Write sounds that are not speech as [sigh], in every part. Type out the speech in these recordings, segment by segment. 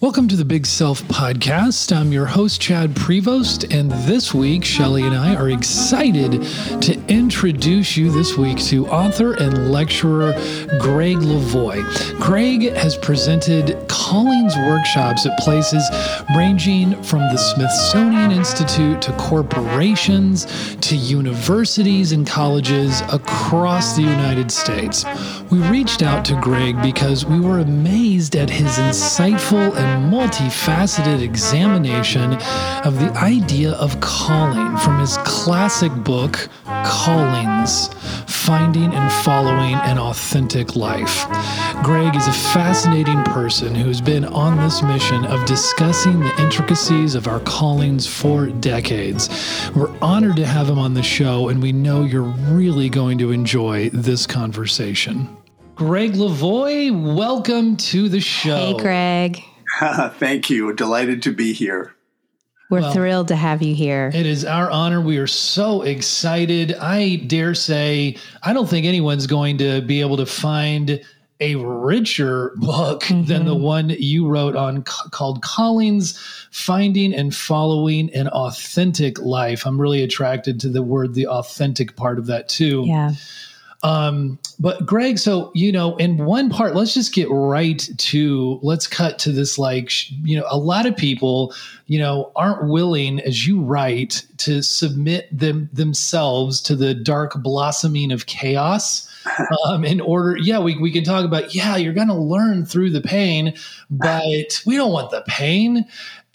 Welcome to the Big Self Podcast. I'm your host, Chad Prevost, and this week, Shelly and I are excited to introduce you this week to author and lecturer Gregg Levoy. Gregg has presented Callings workshops at places ranging from the Smithsonian Institute to corporations to universities and colleges across the United States. We reached out to Gregg because we were amazed at his insightful and multifaceted examination of the idea of calling from his classic book, Callings Finding and Following an Authentic Life. Gregg is a fascinating person who's been on this mission of discussing the intricacies of our callings for decades. We're honored to have him on the show, and we know you're really going to enjoy this conversation. Gregg Levoy, welcome to the show. Hey, Gregg. [laughs] Thank you. Delighted to be here. We're well, thrilled to have you here. It is our honor. We are so excited. I dare say, I don't think anyone's going to be able to find a richer book mm-hmm. than the one you wrote on called Callings Finding and Following an Authentic Life. I'm really attracted to the word the authentic part of that too. Yeah. Um, but Gregg, so you know, in one part, let's just get right to let's cut to this. Like, you know, a lot of people, you know, aren't willing, as you write, to submit them themselves to the dark blossoming of chaos. [laughs] Um, in order, yeah, we, we can talk about, yeah, you're going to learn through the pain, [laughs] but we don't want the pain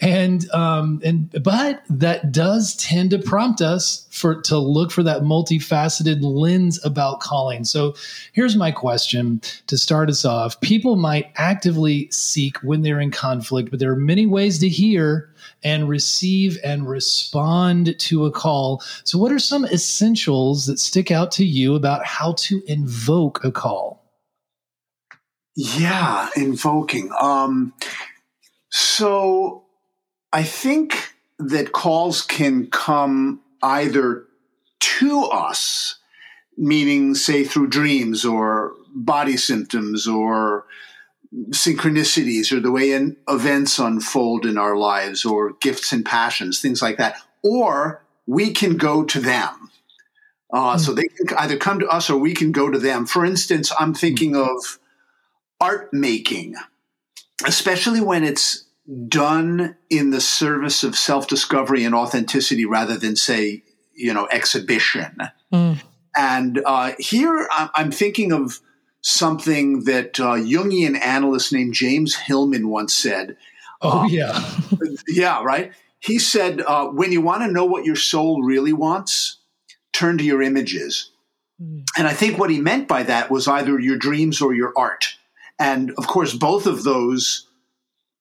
and um, and but that does tend to prompt us for to look for that multifaceted lens about calling. So here's my question to start us off: People might actively seek when they're in conflict, but there are many ways to hear and receive and respond to a call. So, what are some essentials that stick out to you about how to invoke a call? Yeah, invoking. Um, so I think that calls can come either to us, meaning, say, through dreams or body symptoms or synchronicities or the way in events unfold in our lives or gifts and passions, things like that. Or we can go to them. Uh, mm. So they can either come to us or we can go to them. For instance, I'm thinking of art making, especially when it's done in the service of self discovery and authenticity rather than, say, you know, exhibition. Mm. And uh, here I'm thinking of something that uh, Jungian analyst named James Hillman once said. Oh, um, yeah. [laughs] yeah, right. He said, uh, when you want to know what your soul really wants, turn to your images. Mm. And I think what he meant by that was either your dreams or your art. And of course, both of those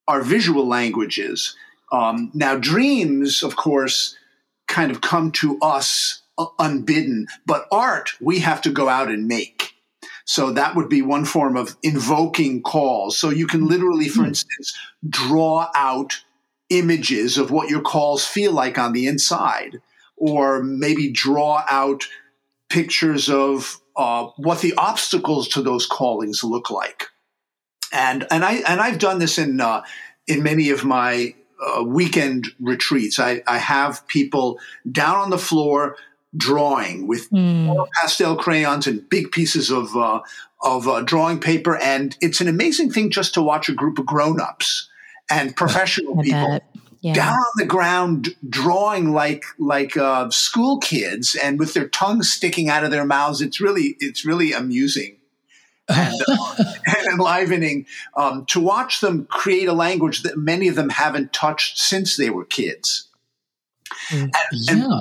are visual languages. Um, now, dreams, of course, kind of come to us unbidden, but art we have to go out and make. So that would be one form of invoking calls. So you can literally, for hmm. instance, draw out images of what your calls feel like on the inside, or maybe draw out pictures of uh, what the obstacles to those callings look like and and I and I've done this in uh, in many of my uh, weekend retreats. I, I have people down on the floor drawing with mm. pastel crayons and big pieces of uh, of uh, drawing paper, and it's an amazing thing just to watch a group of grown ups and [laughs] professional people. Yeah. down on the ground drawing like like uh, school kids and with their tongues sticking out of their mouths it's really it's really amusing and, uh, [laughs] and enlivening um, to watch them create a language that many of them haven't touched since they were kids. Mm, and, yeah. And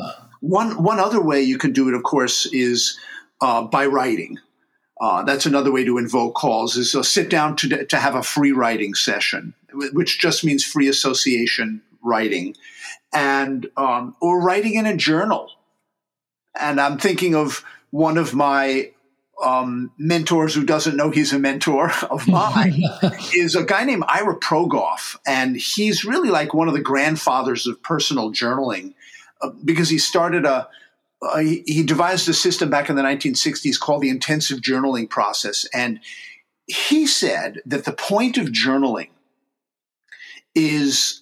one one other way you can do it, of course, is uh, by writing. Uh, that's another way to invoke calls. Is uh, sit down to to have a free writing session, which just means free association writing, and um, or writing in a journal. And I'm thinking of one of my um, mentors who doesn't know he's a mentor [laughs] of mine [laughs] is a guy named Ira Progoff. And he's really like one of the grandfathers of personal journaling uh, because he started a, uh, he, he devised a system back in the 1960s called the intensive journaling process. And he said that the point of journaling is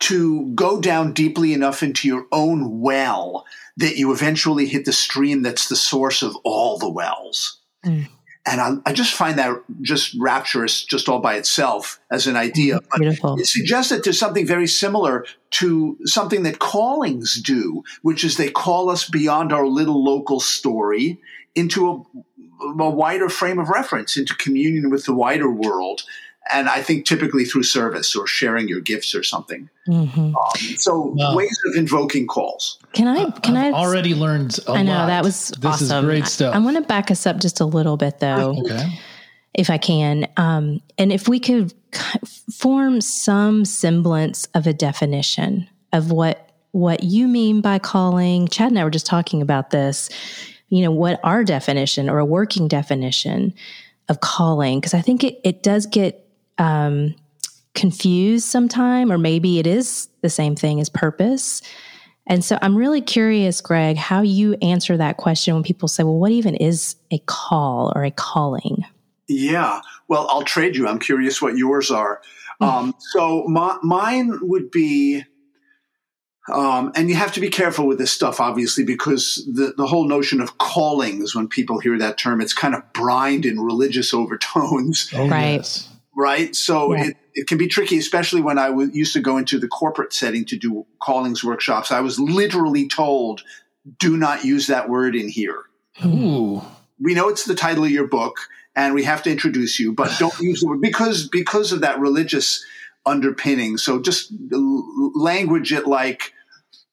to go down deeply enough into your own well that you eventually hit the stream that's the source of all the wells. Mm. And I, I, just find that just rapturous, just all by itself as an idea. Mm, beautiful. It suggests that there's something very similar to something that callings do, which is they call us beyond our little local story into a, a wider frame of reference, into communion with the wider world and I think typically through service or sharing your gifts or something. Mm-hmm. Um, so ways of invoking calls. Can I? Can I've I? Already learned. I know lot. that was this awesome. is great stuff. I, I want to back us up just a little bit though, okay. if I can, um, and if we could form some semblance of a definition of what what you mean by calling. Chad and I were just talking about this. You know what our definition or a working definition of calling because I think it, it does get um, confused sometime, or maybe it is the same thing as purpose. And so I'm really curious, Gregg, how you answer that question when people say, well, what even is a call or a calling? Yeah. Well, I'll trade you. I'm curious what yours are. Hmm. Um, so my, mine would be, um, and you have to be careful with this stuff, obviously, because the, the whole notion of callings, when people hear that term, it's kind of brined in religious [laughs] overtones. Oh, right. Yes right? So yeah. it, it can be tricky, especially when I w- used to go into the corporate setting to do callings workshops. I was literally told, do not use that word in here. Ooh. We know it's the title of your book and we have to introduce you, but don't [sighs] use the word because, because of that religious underpinning. So just l- language it like,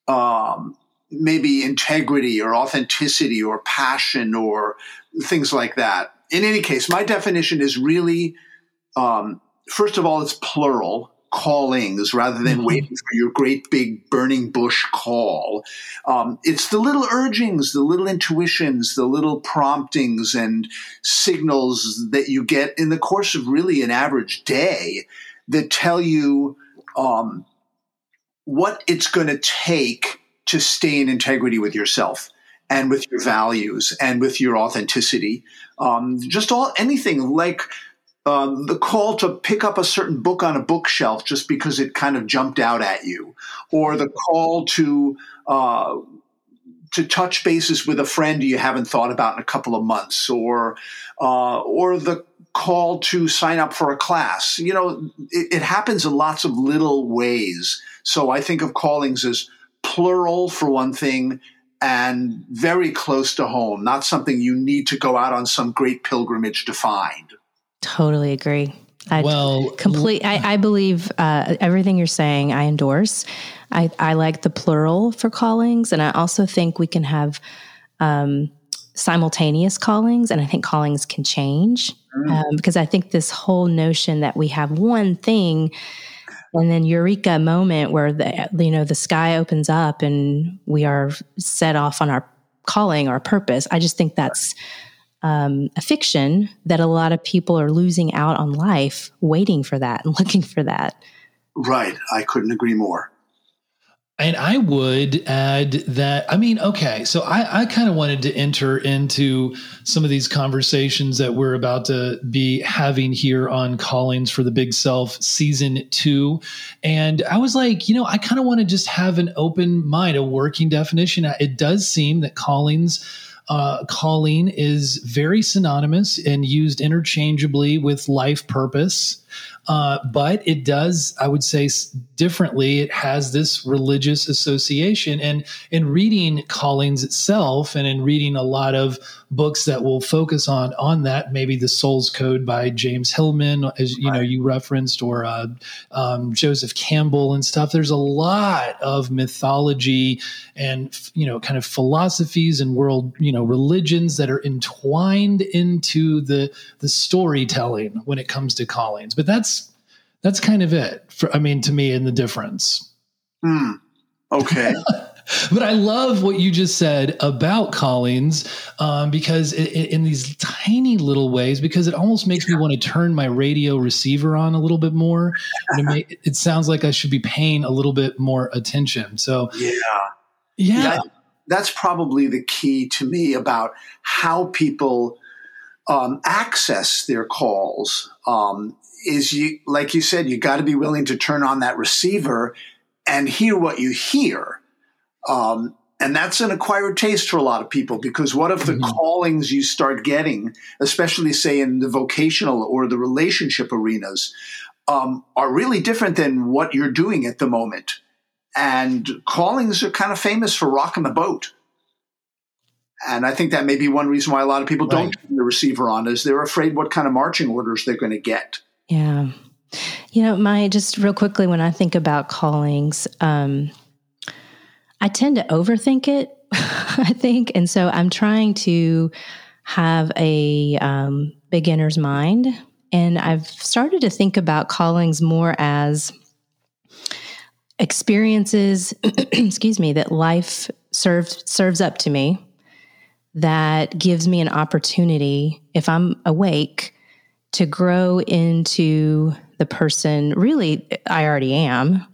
um, maybe integrity or authenticity or passion or things like that. In any case, my definition is really um, first of all, it's plural callings rather than mm-hmm. waiting for your great big burning bush call. Um, it's the little urgings, the little intuitions, the little promptings and signals that you get in the course of really an average day that tell you um, what it's going to take to stay in integrity with yourself and with your values and with your authenticity. Um, just all anything like um, the call to pick up a certain book on a bookshelf just because it kind of jumped out at you, or the call to uh, to touch bases with a friend you haven't thought about in a couple of months, or uh, or the call to sign up for a class. You know, it, it happens in lots of little ways. So I think of callings as plural for one thing, and very close to home, not something you need to go out on some great pilgrimage to find. Totally agree. I well, complete. I, I believe uh, everything you're saying. I endorse. I, I like the plural for callings, and I also think we can have um, simultaneous callings, and I think callings can change mm. um, because I think this whole notion that we have one thing and then eureka moment where the you know the sky opens up and we are set off on our calling our purpose. I just think that's um, a fiction that a lot of people are losing out on life waiting for that and [laughs] looking for that. Right. I couldn't agree more. And I would add that, I mean, okay, so I, I kind of wanted to enter into some of these conversations that we're about to be having here on Callings for the Big Self season two. And I was like, you know, I kind of want to just have an open mind, a working definition. It does seem that callings uh, calling is very synonymous and used interchangeably with life purpose. Uh, but it does, I would say, differently. It has this religious association, and in reading Callings itself, and in reading a lot of books that will focus on on that, maybe the Soul's Code by James Hillman, as you know you referenced, or uh, um, Joseph Campbell and stuff. There's a lot of mythology and you know kind of philosophies and world you know religions that are entwined into the the storytelling when it comes to Callings. But that's that's kind of it. For I mean, to me, in the difference. Hmm. Okay. [laughs] but I love what you just said about Callings um, because it, it, in these tiny little ways, because it almost makes me want to turn my radio receiver on a little bit more. It, may, it, sounds like I should be paying a little bit more attention. So yeah, yeah, that, that's probably the key to me about how people um, access their calls. Um, is you, like you said, you got to be willing to turn on that receiver and hear what you hear. Um, and that's an acquired taste for a lot of people because what if the mm-hmm. callings you start getting, especially say in the vocational or the relationship arenas, um, are really different than what you're doing at the moment? And callings are kind of famous for rocking the boat. And I think that may be one reason why a lot of people right. don't turn the receiver on is they're afraid what kind of marching orders they're going to get. Yeah. You know, my just real quickly when I think about callings, um, I tend to overthink it, [laughs] I think. And so I'm trying to have a um, beginner's mind. And I've started to think about callings more as experiences, [clears throat] excuse me, that life serves serves up to me that gives me an opportunity, if I'm awake, to grow into the person really I already am.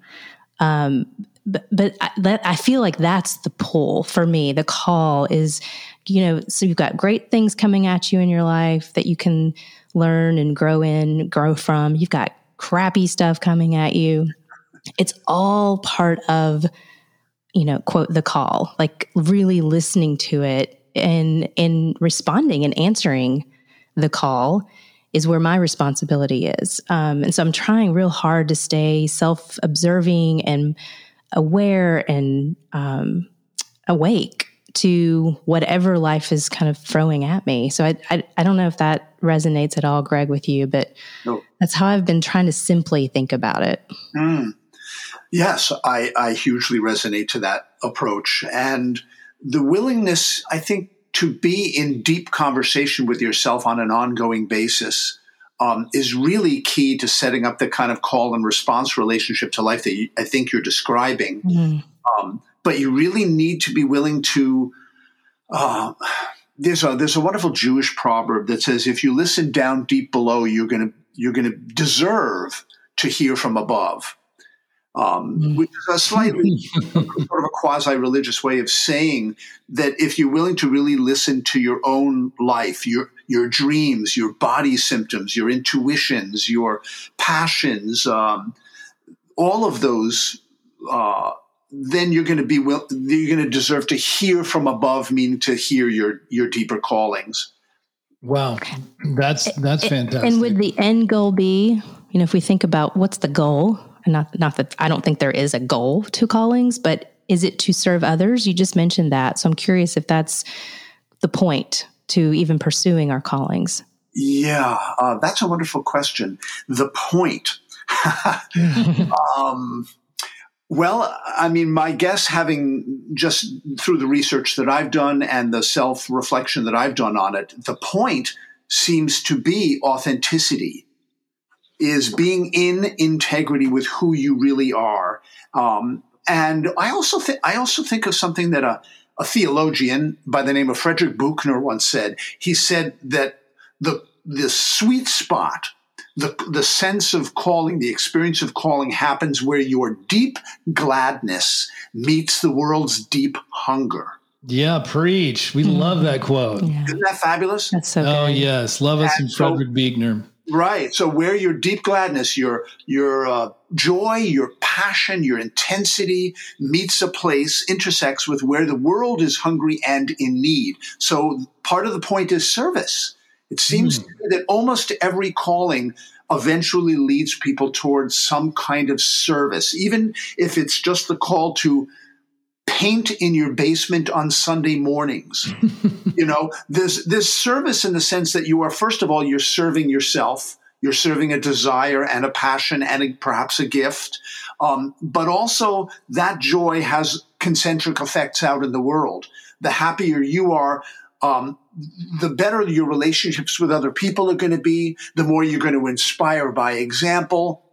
Um, but but I, that, I feel like that's the pull for me. The call is, you know, so you've got great things coming at you in your life that you can learn and grow in, grow from. You've got crappy stuff coming at you. It's all part of, you know, quote the call, like really listening to it and in responding and answering the call is where my responsibility is. Um, and so I'm trying real hard to stay self observing and aware and um, awake to whatever life is kind of throwing at me. So I, I, I don't know if that resonates at all, Gregg, with you, but no. that's how I've been trying to simply think about it. Mm. Yes, I, I hugely resonate to that approach. And the willingness, I think, to be in deep conversation with yourself on an ongoing basis um, is really key to setting up the kind of call and response relationship to life that you, I think you're describing. Mm. Um, but you really need to be willing to. Uh, there's a there's a wonderful Jewish proverb that says, "If you listen down deep below, you're gonna you're gonna deserve to hear from above." Um, mm. which is a slightly [laughs] sort of a quasi religious way of saying that if you're willing to really listen to your own life, your your dreams, your body symptoms, your intuitions, your passions, um, all of those, uh, then you're going to be will- you're going to deserve to hear from above, meaning to hear your your deeper callings. Wow, that's that's fantastic. And would the end goal be, you know, if we think about what's the goal, and not not that I don't think there is a goal to callings, but is it to serve others? You just mentioned that, so I'm curious if that's the point to even pursuing our callings. Yeah, uh, that's a wonderful question. The point. [laughs] um, well, I mean, my guess, having just through the research that I've done and the self reflection that I've done on it, the point seems to be authenticity is being in integrity with who you really are. Um, and I also think I also think of something that a, a theologian by the name of Frederick Buechner once said. He said that the the sweet spot, the the sense of calling, the experience of calling happens where your deep gladness meets the world's deep hunger. Yeah, preach. We mm-hmm. love that quote. Yeah. Isn't that fabulous? That's so Oh, good. yes. Love us and some Frederick so, Buechner. Right. So where your deep gladness, your your uh, joy, your passion, your intensity meets a place, intersects with where the world is hungry and in need. So part of the point is service. It seems mm. that almost every calling eventually leads people towards some kind of service, even if it's just the call to paint in your basement on Sunday mornings. [laughs] you know, there's this service in the sense that you are, first of all, you're serving yourself. You're serving a desire and a passion and a, perhaps a gift. Um, but also that joy has concentric effects out in the world. The happier you are, um, the better your relationships with other people are going to be, the more you're going to inspire by example.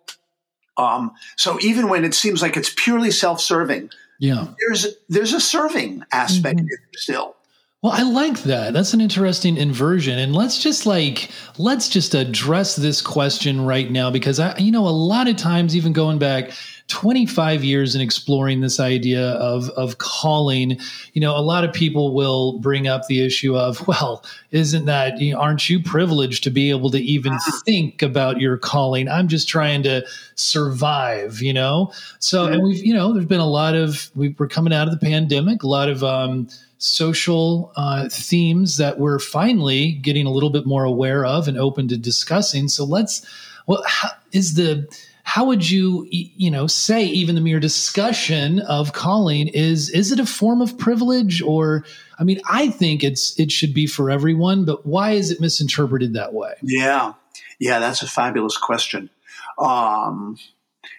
Um, so even when it seems like it's purely self-serving, yeah. There's there's a serving aspect mm-hmm. still. Well, I like that. That's an interesting inversion. And let's just like let's just address this question right now because I you know a lot of times even going back 25 years in exploring this idea of of calling, you know, a lot of people will bring up the issue of, [laughs] well, isn't that you know, aren't you privileged to be able to even think about your calling? I'm just trying to survive, you know. So, and we've, you know, there's been a lot of we, we're coming out of the pandemic, a lot of um social uh, themes that we're finally getting a little bit more aware of and open to discussing. So let's, well, how, is the, how would you, you know, say even the mere discussion of calling is, is it a form of privilege or, I mean, I think it's, it should be for everyone, but why is it misinterpreted that way? Yeah. Yeah. That's a fabulous question. Um,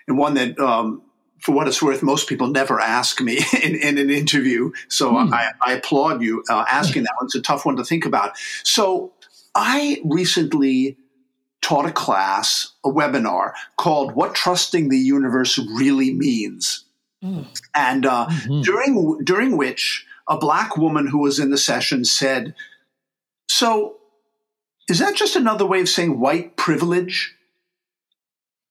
and one that, um, for what it's worth, most people never ask me [laughs] in, in an interview. So hmm. I, I, applaud you uh, asking that one. It's a tough one to think about. So I recently taught a class, a webinar called "What Trusting the Universe Really Means," mm. and uh, mm-hmm. during during which a black woman who was in the session said, "So." Is that just another way of saying white privilege?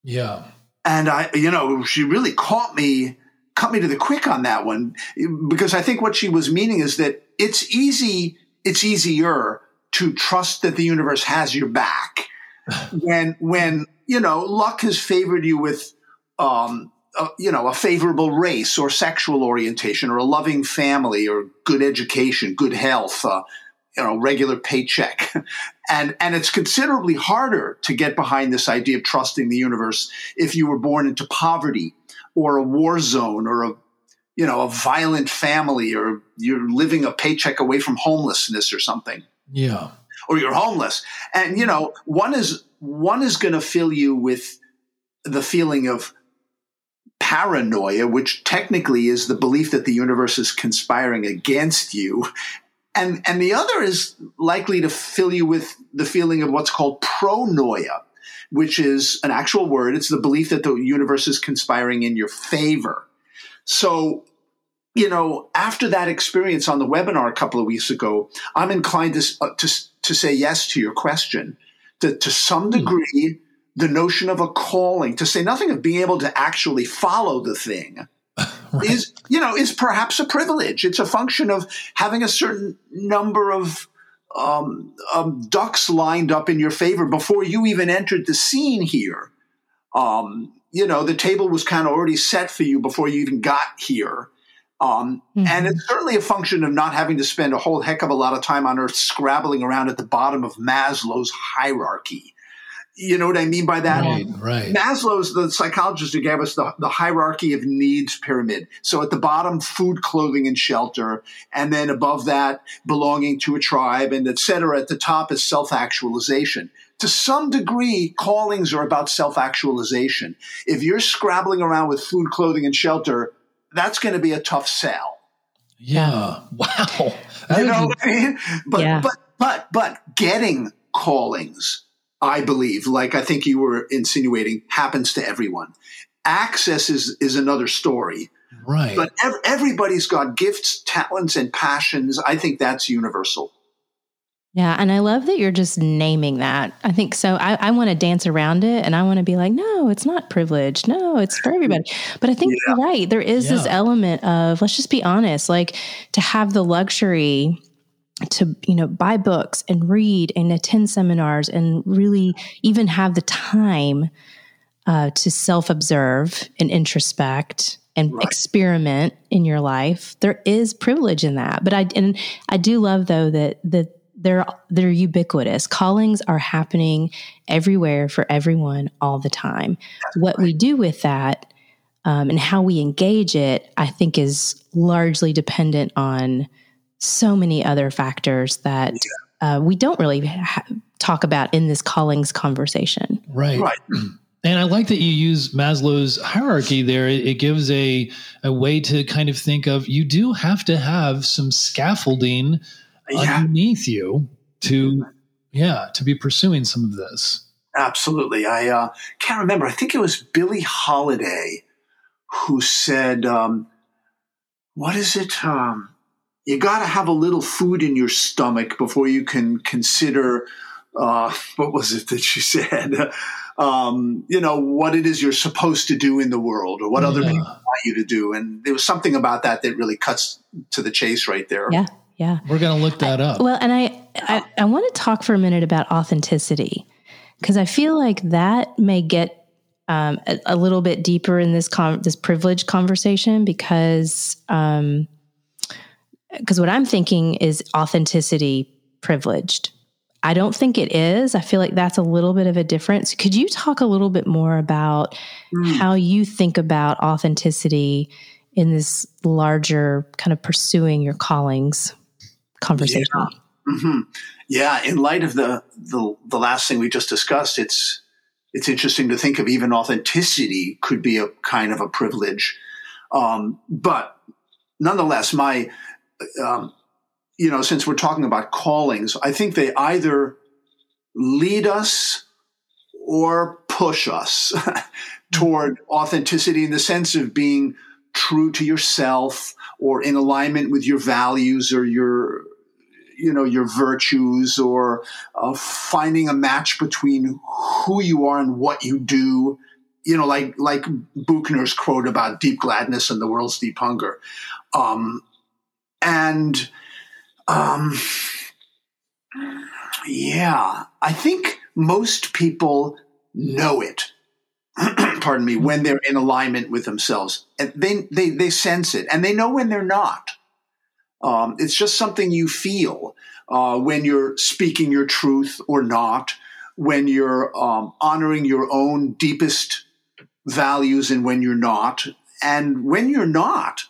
Yeah and I, you know, she really caught me, cut me to the quick on that one because I think what she was meaning is that it's easy, it's easier to trust that the universe has your back when, when, you know, luck has favored you with, um, a, you know, a favorable race or sexual orientation or a loving family or good education, good health, uh, you know regular paycheck. [laughs] And and it's considerably harder to get behind this idea of trusting the universe if you were born into poverty or a war zone or a you know a violent family or you're living a paycheck away from homelessness or something. Yeah or you're homeless and you know one is one is going to fill you with the feeling of paranoia, which technically is the belief that the universe is conspiring against you and and the other is likely to fill you with the feeling of what's called pronoia, which is an actual word. It's the belief that the universe is conspiring in your favor. So, you know, after that experience on the webinar a couple of weeks ago, I'm inclined to uh, to, to say yes to your question. That to some hmm. degree, the notion of a calling, to say nothing of being able to actually follow the thing, [laughs] right. is you know is perhaps a privilege. It's a function of having a certain number of um, um, ducks lined up in your favor before you even entered the scene here. Um, you know, the table was kind of already set for you before you even got here. Um, mm-hmm. And it's certainly a function of not having to spend a whole heck of a lot of time on earth scrabbling around at the bottom of Maslow's hierarchy. You know what I mean by that? Right, right. Maslow's the psychologist who gave us the, the hierarchy of needs pyramid. So at the bottom, food, clothing, and shelter. And then above that, belonging to a tribe, and et cetera. At the top is self actualization. To some degree, callings are about self actualization. If you're scrabbling around with food, clothing, and shelter, that's going to be a tough sell. Yeah. Wow. you know what I mean? But, yeah. but, but, but getting callings I believe, like I think you were insinuating, happens to everyone. Access is is another story. Right. But ev- everybody's got gifts, talents, and passions. I think that's universal. Yeah. And I love that you're just naming that. I think so. I, I want to dance around it and I want to be like, no, it's not privilege. No, it's for [laughs] everybody. But I think yeah. you're right. There is yeah. this element of, let's just be honest, like to have the luxury to you know buy books and read and attend seminars and really even have the time uh, to self-observe and introspect and right. experiment in your life there is privilege in that but i and i do love though that that they're they're ubiquitous callings are happening everywhere for everyone all the time what we do with that um, and how we engage it i think is largely dependent on so many other factors that uh, we don't really ha- talk about in this callings conversation. Right. Right. [clears throat] And I like that you use Maslow's hierarchy there. It, it gives a, a way to kind of think of you do have to have some scaffolding yeah. underneath you to, yeah, to be pursuing some of this. Absolutely. I uh, can't remember. I think it was Billie Holiday who said, um, what is it? Um, you got to have a little food in your stomach before you can consider uh, [laughs] what was it that she said? [laughs] Um, you know, what it is you're supposed to do in the world or what yeah. other people want you to do. And there was something about that that really cuts to the chase right there. Yeah. Yeah. We're going to look that up. Well, and I, I, I want to talk for a minute about authenticity because I feel like that may get um, a, a, little bit deeper in this con- this privilege conversation because um, because what I'm thinking is authenticity privileged. I don't think it is. I feel like that's a little bit of a difference. Could you talk a little bit more about mm. how you think about authenticity in this larger kind of pursuing your callings conversation? Yeah. Mm-hmm. yeah. In light of the, the the last thing we just discussed, it's it's interesting to think of even authenticity could be a kind of a privilege. Um, but nonetheless, my um, you know, since we're talking about callings, I think they either lead us or push us [laughs] toward authenticity in the sense of being true to yourself or in alignment with your values or your you know your virtues or uh, finding a match between who you are and what you do you know like like Buechner's quote about deep gladness and the world's deep hunger um, and um, yeah, I think most people know it. [clears throat] pardon me, when they're in alignment with themselves, and they they they sense it, and they know when they're not. Um, it's just something you feel uh, when you're speaking your truth or not, when you're um, honoring your own deepest values and when you're not, and when you're not,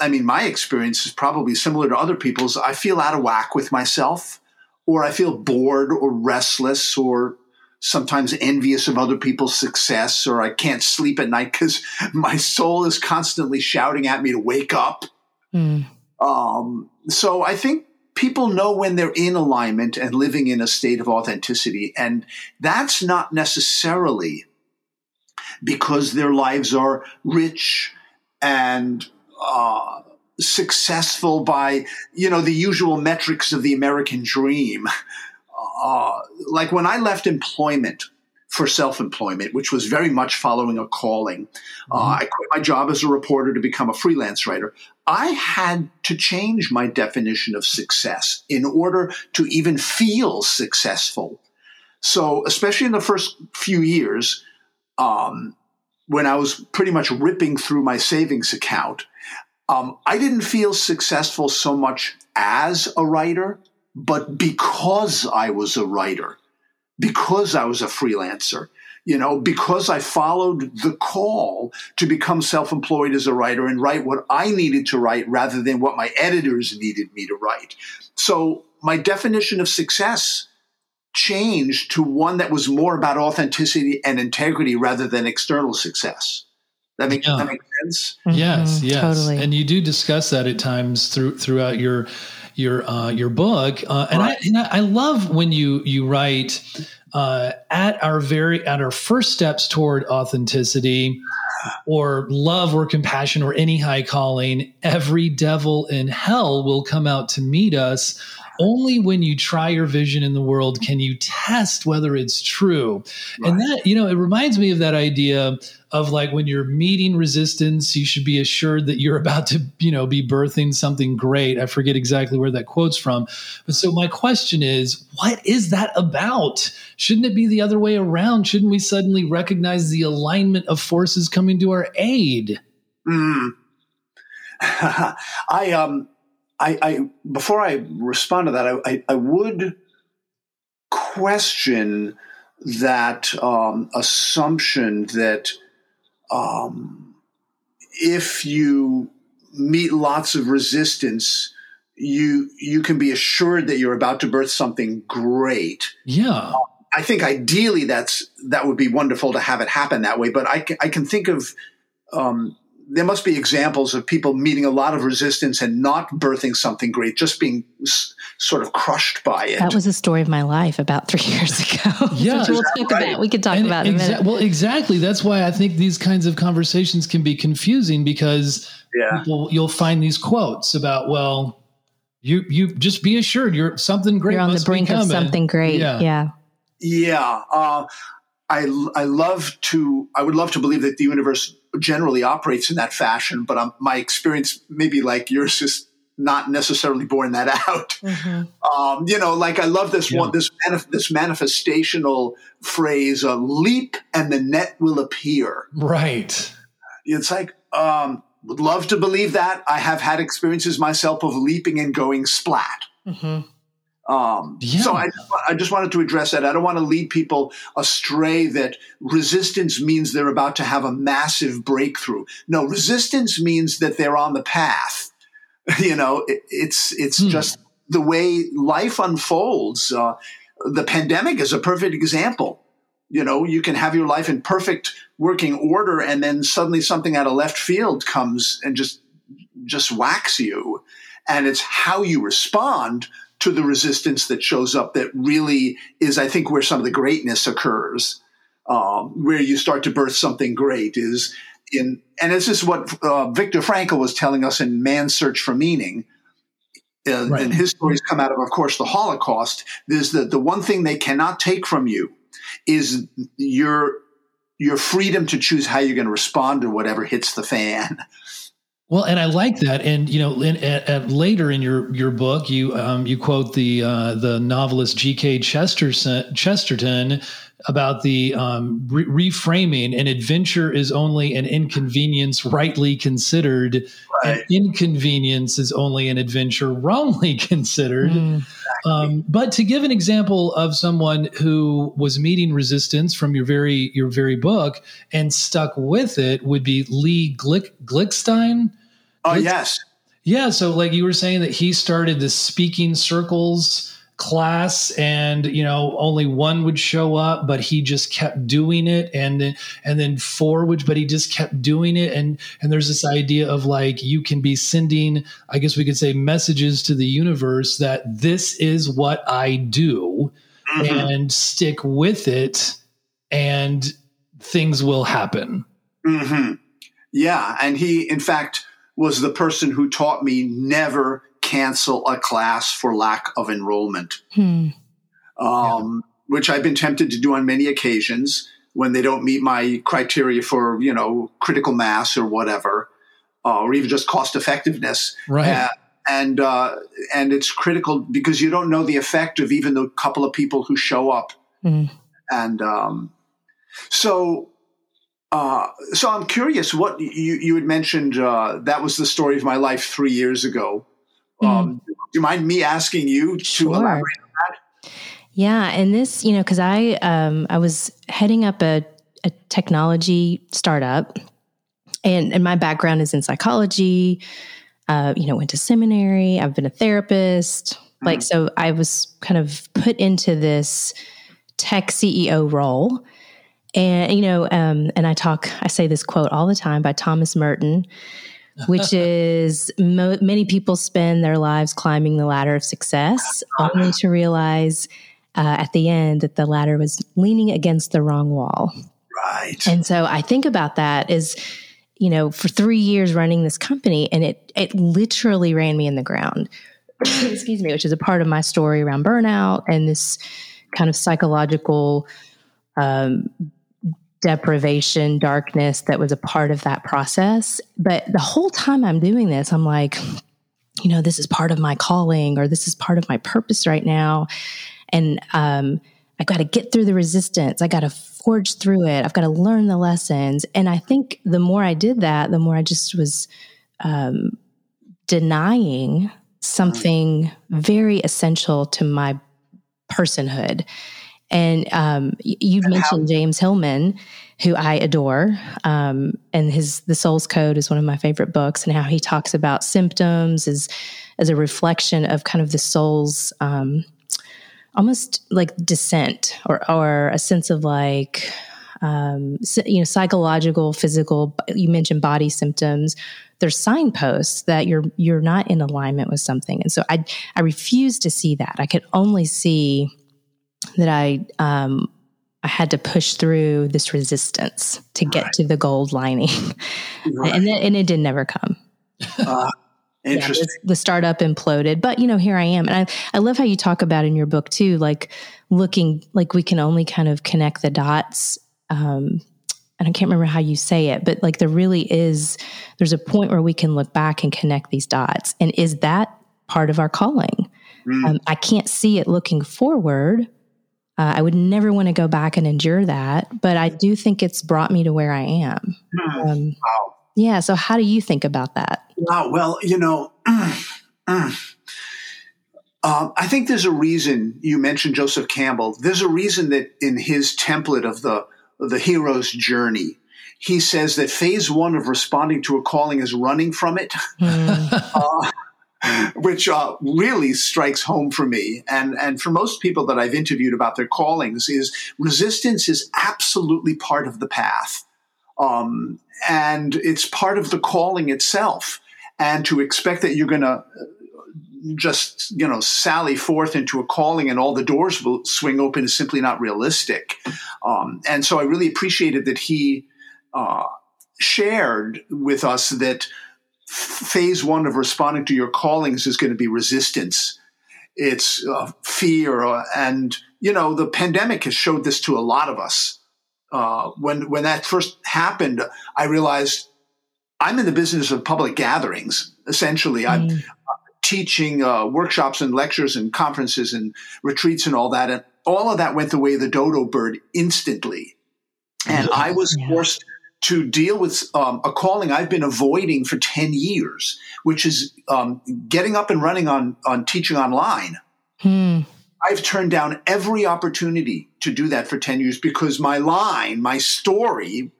I mean, my experience is probably similar to other people's. I feel out of whack with myself, or I feel bored or restless, or sometimes envious of other people's success, or I can't sleep at night because [laughs] my soul is constantly shouting at me to wake up. Mm. Um, so I think people know when they're in alignment and living in a state of authenticity. And that's not necessarily because their lives are rich and uh, successful by you know the usual metrics of the American dream. Uh, like when I left employment for self-employment, which was very much following a calling, uh, mm-hmm. uh, I quit my job as a reporter to become a freelance writer. I had to change my definition of success in order to even feel successful. So, especially in the first few years, um, when I was pretty much ripping through my savings account, um, I didn't feel successful so much as a writer, but because I was a writer, because I was a freelancer, you know, because I followed the call to become self employed as a writer and write what I needed to write rather than what my editors needed me to write. So my definition of success changed to one that was more about authenticity and integrity rather than external success. That makes, yeah. that makes sense. Mm-hmm. Yes, yes, totally. and you do discuss that at times through throughout your your uh, your book. Uh, and, right. I, and I love when you you write uh, at our very at our first steps toward authenticity or love or compassion or any high calling. Every devil in hell will come out to meet us only when you try your vision in the world can you test whether it's true. Right. And that, you know, it reminds me of that idea of like when you're meeting resistance, you should be assured that you're about to, you know, be birthing something great. I forget exactly where that quote's from. But so my question is, what is that about? Shouldn't it be the other way around? Shouldn't we suddenly recognize the alignment of forces coming to our aid? Mm. [laughs] I um I, I before I respond to that, I, I, I would question that um, assumption that um, if you meet lots of resistance, you you can be assured that you're about to birth something great. Yeah. I think ideally that's that would be wonderful to have it happen that way, but I can, I can think of um, there must be examples of people meeting a lot of resistance and not birthing something great, just being s- sort of crushed by it. That was the story of my life about three [laughs] years ago. Yeah, we'll talk right? about. We could talk and about exa- it. Well, exactly. That's why I think these kinds of conversations can be confusing because yeah. people you'll find these quotes about well, you you just be assured you're something great. You're on the brink of something great. Yeah. Yeah. Yeah. Uh, I, I love to, I would love to believe that the universe generally operates in that fashion, but um, my experience, maybe like yours, is not necessarily borne that out. Mm-hmm. Um, you know, like I love this yeah. one, this manif- this manifestational phrase: uh, "Leap and the net will appear." Right. It's like um, would love to believe that. I have had experiences myself of leaping and going splat. Mm-hmm. Um, yeah. So I, I just wanted to address that. I don't want to lead people astray that resistance means they're about to have a massive breakthrough. No, resistance means that they're on the path. [laughs] you know, it, it's it's hmm. just the way life unfolds. Uh, the pandemic is a perfect example. You know, you can have your life in perfect working order, and then suddenly something out of left field comes and just just whacks you. And it's how you respond to the resistance that shows up that really is, I think, where some of the greatness occurs, um, where you start to birth something great is in, and this is what uh, Viktor Frankl was telling us in Man's Search for Meaning. Uh, right. And his stories come out of, of course, the Holocaust. Is that the one thing they cannot take from you is your your freedom to choose how you're going to respond to whatever hits the fan. [laughs] Well, and I like that, and you know, in, at, at later in your your book, you um, you quote the uh, the novelist G.K. Chesterton, Chesterton about the um, re- reframing an adventure is only an inconvenience rightly considered right. an inconvenience is only an adventure wrongly [laughs] considered mm. um, but to give an example of someone who was meeting resistance from your very your very book and stuck with it would be lee Glick, glickstein oh yes yeah so like you were saying that he started the speaking circles class and you know only one would show up but he just kept doing it and then and then four would but he just kept doing it and and there's this idea of like you can be sending i guess we could say messages to the universe that this is what i do mm-hmm. and stick with it and things will happen mm-hmm. yeah and he in fact was the person who taught me never cancel a class for lack of enrollment, hmm. um, yeah. which I've been tempted to do on many occasions when they don't meet my criteria for you know critical mass or whatever, uh, or even just cost effectiveness. Right. Uh, and uh, and it's critical because you don't know the effect of even the couple of people who show up. Mm. And um, so uh, so I'm curious. What you you had mentioned uh, that was the story of my life three years ago. Mm. Um, do you mind me asking you to sure. elaborate on that? Yeah, and this, you know, because I um, I was heading up a, a technology startup, and and my background is in psychology. Uh, you know, went to seminary. I've been a therapist. Mm-hmm. Like, so I was kind of put into this tech CEO role. And, you know, um, and I talk, I say this quote all the time by Thomas Merton which [laughs] is mo- many people spend their lives climbing the ladder of success only to realize uh, at the end that the ladder was leaning against the wrong wall. Right. And so I think about that is, you know, for three years running this company, and it it literally ran me in the ground. [clears throat] Excuse me, which is a part of my story around burnout and this kind of psychological um, deprivation, darkness that was a part of that process. But the whole time I'm doing this, I'm like, you know, this is part of my calling or this is part of my purpose right now. And um, I got to get through the resistance. I got to forge through it. I've got to learn the lessons. And I think the more I did that, the more I just was um, denying something very essential to my personhood. And um, you mentioned James Hillman, who I adore, um, and his The Soul's Code is one of my favorite books, and how he talks about symptoms as as a reflection of kind of the soul's um, almost like descent or or a sense of like um, you know, psychological, physical. You mentioned body symptoms. There's signposts that you're you're not in alignment with something, and so I I refuse to see that. I could only see that I um, I had to push through this resistance to get right. to the gold lining, [laughs] right. and then, and it did never come. Uh, [laughs] interesting. Yeah, the startup imploded, but you know, here I am, and I I love how you talk about in your book too, like looking like we can only kind of connect the dots. Um, and I can't remember how you say it, but like there really is, there's a point where we can look back and connect these dots. And is that part of our calling? Mm. Um, I can't see it looking forward, uh, I would never want to go back and endure that, but I do think it's brought me to where I am. Hmm. Um, wow. Yeah. So, how do you think about that? Wow. Well, you know, [clears throat] uh, I think there's a reason you mentioned Joseph Campbell. There's a reason that in his template of the the hero's journey, he says that phase one of responding to a calling is running from it. Mm. [laughs] uh, [laughs] which uh, really strikes home for me and and for most people that I've interviewed about their callings is resistance is absolutely part of the path, um, and it's part of the calling itself. And to expect that you're going to uh, just you know sally forth into a calling and all the doors will swing open is simply not realistic. Um, and so I really appreciated that he uh, shared with us that phase one of responding to your callings is going to be resistance. It's uh, fear, uh, and you know the pandemic has showed this to a lot of us. Uh, when when that first happened, I realized I'm in the business of public gatherings. Essentially, mm. I'm teaching uh, workshops and lectures and conferences and retreats and all that, and all of that went the way of the dodo bird instantly. And I was yeah. forced to deal with um, a calling I've been avoiding for 10 years, which is um, getting up and running on, on teaching online. Hmm. I've turned down every opportunity to do that for 10 years because my line, my story,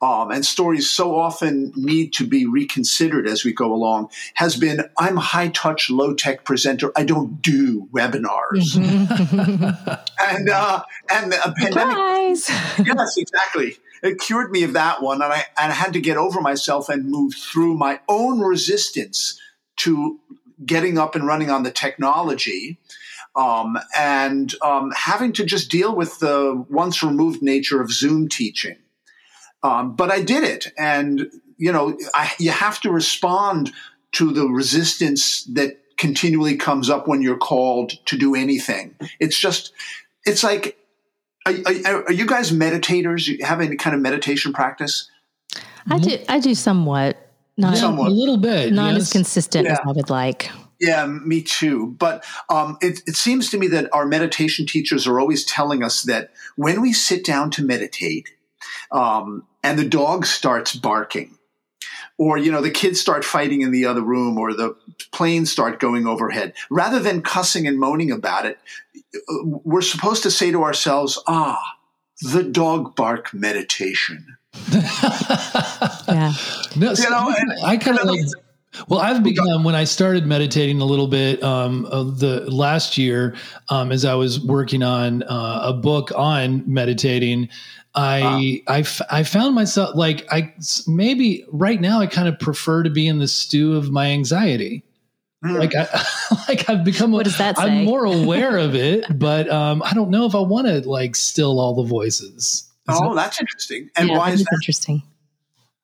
um, and stories so often need to be reconsidered as we go along, has been I'm a high touch, low tech presenter. I don't do webinars. Mm-hmm. [laughs] and uh, and the pandemic. yes, exactly it cured me of that one, and I and I had to get over myself and move through my own resistance to getting up and running on the technology. Um, and um, having to just deal with the once removed nature of Zoom teaching. Um, but I did it, and you know, I, you have to respond to the resistance that continually comes up when you're called to do anything. It's just, it's like are, are, are, you guys meditators? You have any kind of meditation practice? I do. I do somewhat. Not somewhat. a little bit. Not yes. as consistent yeah. as I would like. Yeah, me too. But um, it, it seems to me that our meditation teachers are always telling us that when we sit down to meditate, um, and the dog starts barking, or you know the kids start fighting in the other room or the planes start going overhead rather than cussing and moaning about it we're supposed to say to ourselves ah the dog bark meditation [laughs] yeah no, so you know, and, i kind of like well, I've become when I started meditating a little bit um, the last year um, as I was working on uh, a book on meditating. I, wow. I, I found myself like I maybe right now I kind of prefer to be in the stew of my anxiety. Mm. Like I, [laughs] like I've become. What does that say? I'm more aware of [laughs] it, but um, I don't know if I want to like still all the voices. Is oh, that, that's interesting. And yeah, why is that interesting?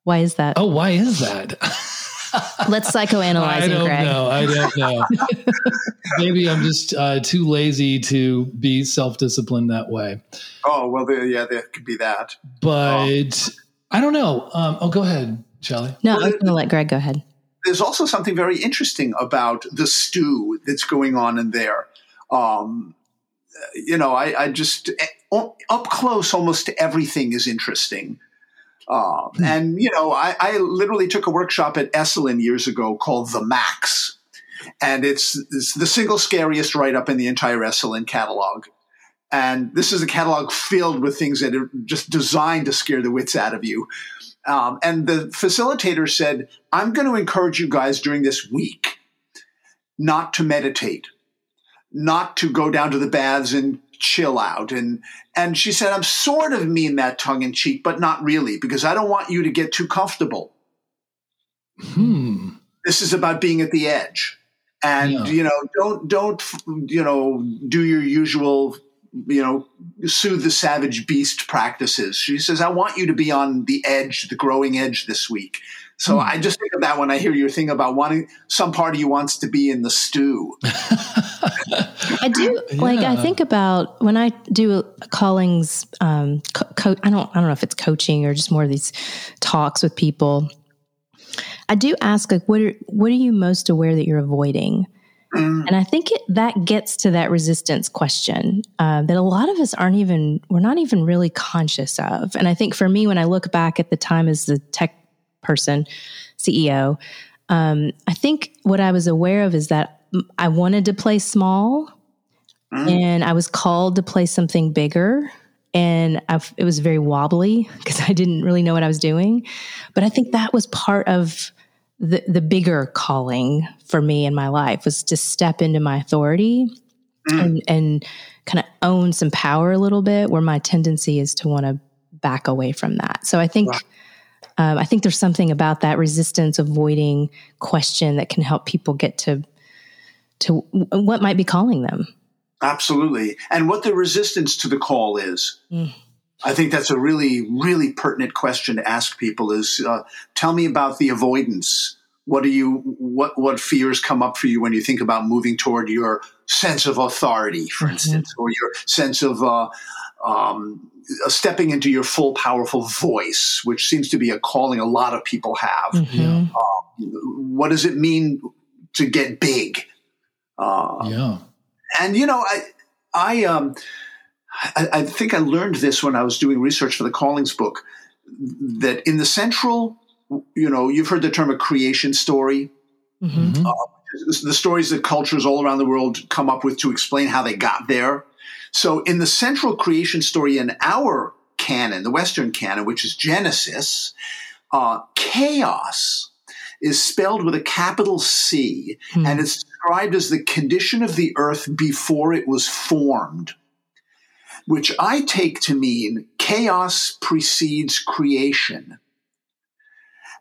Why is that? Oh, why is that? [laughs] Let's psychoanalyze I don't Gregg. know. I don't know. Maybe I'm just uh, too lazy to be self-disciplined that way. Oh well, there, yeah, there could be that. But oh. I don't know. Um, oh, go ahead, Shelley. No, well, I'm going to let Gregg go ahead. There's also something very interesting about the stew that's going on in there. Um, you know, I, I just eh, up close, almost everything is interesting. Um, hmm. and you know, I, I, literally took a workshop at Esalen years ago called The Max, and it's, it's the single scariest write up in the entire Esalen catalog. And this is a catalog filled with things that are just designed to scare the wits out of you. Um, and the facilitator said, "I'm going to encourage you guys during this week not to meditate." not to go down to the baths and chill out. And and she said, I'm sort of mean that tongue in cheek, but not really, because I don't want you to get too comfortable. Hmm. This is about being at the edge. And yeah. you know, don't don't you know do your usual you know soothe the savage beast practices. She says, I want you to be on the edge, the growing edge this week. So hmm. I just think of that when I hear your thing about wanting some part of you wants to be in the stew. [laughs] I do yeah. like I think about when I do callings. Um, co- co- I don't I don't know if it's coaching or just more of these talks with people. I do ask like what are what are you most aware that you're avoiding? Mm. And I think it, that gets to that resistance question uh, that a lot of us aren't even, we're not even really conscious of. And I think for me, when I look back at the time as the tech person, CEO. Um, I think what I was aware of is that I wanted to play small mm. and I was called to play something bigger. And I've, it was very wobbly [laughs] because I didn't really know what I was doing. But I think that was part of the, the bigger calling for me in my life was to step into my authority mm. and, and kind of own some power a little bit where my tendency is to want to back away from that. So I think wow. Um, I think there's something about that resistance avoiding question that can help people get to to what might be calling them. Absolutely, and what the resistance to the call is. Mm. I think that's a really, really pertinent question to ask people. Is uh, tell me about the avoidance. What do you what what fears come up for you when you think about moving toward your sense of authority, for mm-hmm. instance, or your sense of uh, um, stepping into your full powerful voice, which seems to be a calling a lot of people have. Mm-hmm. Uh, what does it mean to get big? Uh, yeah. And you know, I, I, um, I, I think I learned this when I was doing research for the Callings book. That in the central, you know, you've heard the term a creation story. Mm-hmm. Uh, the stories that cultures all around the world come up with to explain how they got there. So in the central creation story in our canon, the Western canon, which is Genesis, uh, chaos is spelled with a capital C, hmm. and it's described as the condition of the earth before it was formed, which I take to mean chaos precedes creation.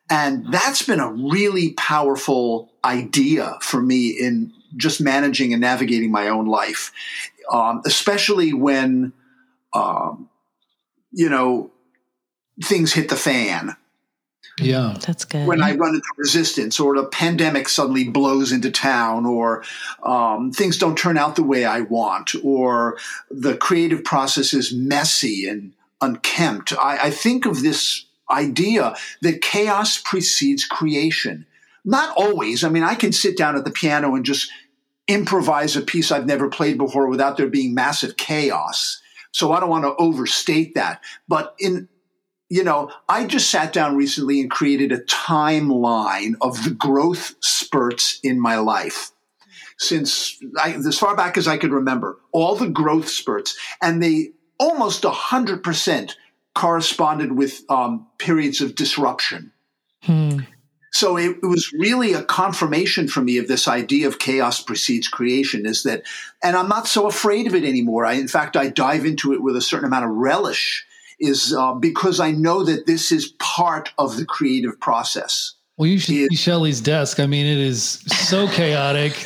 And that's been a really powerful idea for me in just managing and navigating my own life um, especially when, um, you know, things hit the fan. Yeah, that's good. When I run into resistance, or the pandemic suddenly blows into town, or um, things don't turn out the way I want, or the creative process is messy and unkempt, I, I think of this idea that chaos precedes creation. Not always. I mean, I can sit down at the piano and just improvise a piece I've never played before without there being massive chaos. So I don't want to overstate that. But in, you know, I just sat down recently and created a timeline of the growth spurts in my life since I, as far back as I could remember, all the growth spurts, and they almost 100% corresponded with um, periods of disruption. Hmm. So it, it, was really a confirmation for me of this idea of chaos precedes creation is that, and I'm not so afraid of it anymore. I, in fact, I dive into it with a certain amount of relish is uh, because I know that this is part of the creative process. Well, you should see Shelley's desk. I mean, it is so chaotic.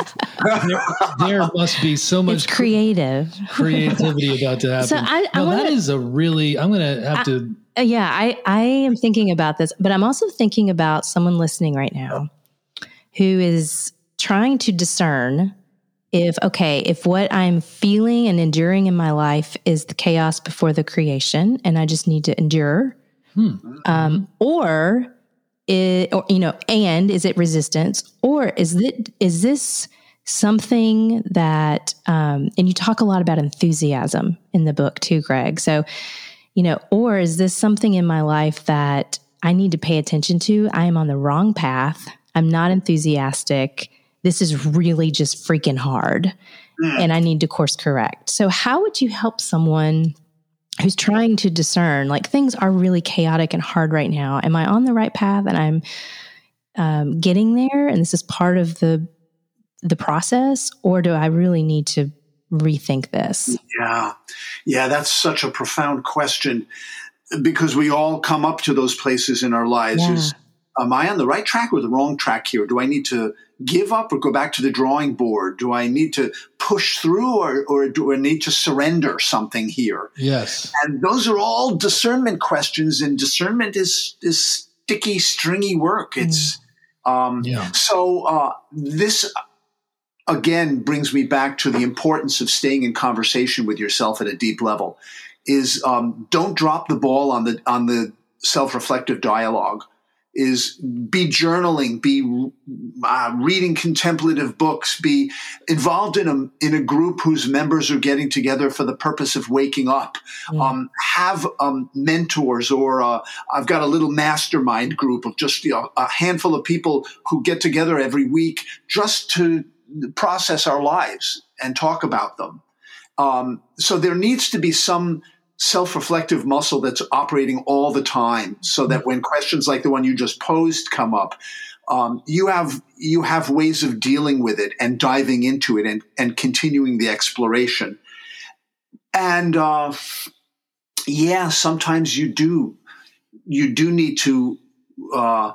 there, there, must be so much it's creative creativity about to happen. So I, I no, wanna, that is a really. I'm going to have I, to uh, yeah, I, I am thinking about this, but I'm also thinking about someone listening right now who is trying to discern if, okay, if what I'm feeling and enduring in my life is the chaos before the creation and I just need to endure, hmm. um, or, it, or, you know, and is it resistance or is it, is this something that, um, and you talk a lot about enthusiasm in the book too, Gregg. So, you know, or is this something in my life that I need to pay attention to? I am on the wrong path. I'm not enthusiastic. This is really just freaking hard. Mm. And I need to course correct. So, how would you help someone who's trying to discern like things are really chaotic and hard right now? Am I on the right path and I'm um, getting there and this is part of the the process or do I really need to rethink this? Yeah. Yeah, that's such a profound question because we all come up to those places in our lives. Yeah. Is, am I on the right track or the wrong track here? Do I need to give up or go back to the drawing board? Do I need to push through or, or do I need to surrender something here? Yes. And those are all discernment questions, and discernment is, is sticky, stringy work. It's, mm. um, yeah. so, uh, this, again brings me back to the importance of staying in conversation with yourself at a deep level is um, don't drop the ball on the on the self-reflective dialogue is be journaling be uh, reading contemplative books be involved in a in a group whose members are getting together for the purpose of waking up mm. um, have um, mentors or uh, I've got a little mastermind group of just you know, a handful of people who get together every week just to process our lives and talk about them. Um, so there needs to be some self-reflective muscle that's operating all the time, so that when questions like the one you just posed come up, um, you have you have ways of dealing with it and diving into it and and continuing the exploration. And uh, yeah, sometimes you do you do need to. Uh,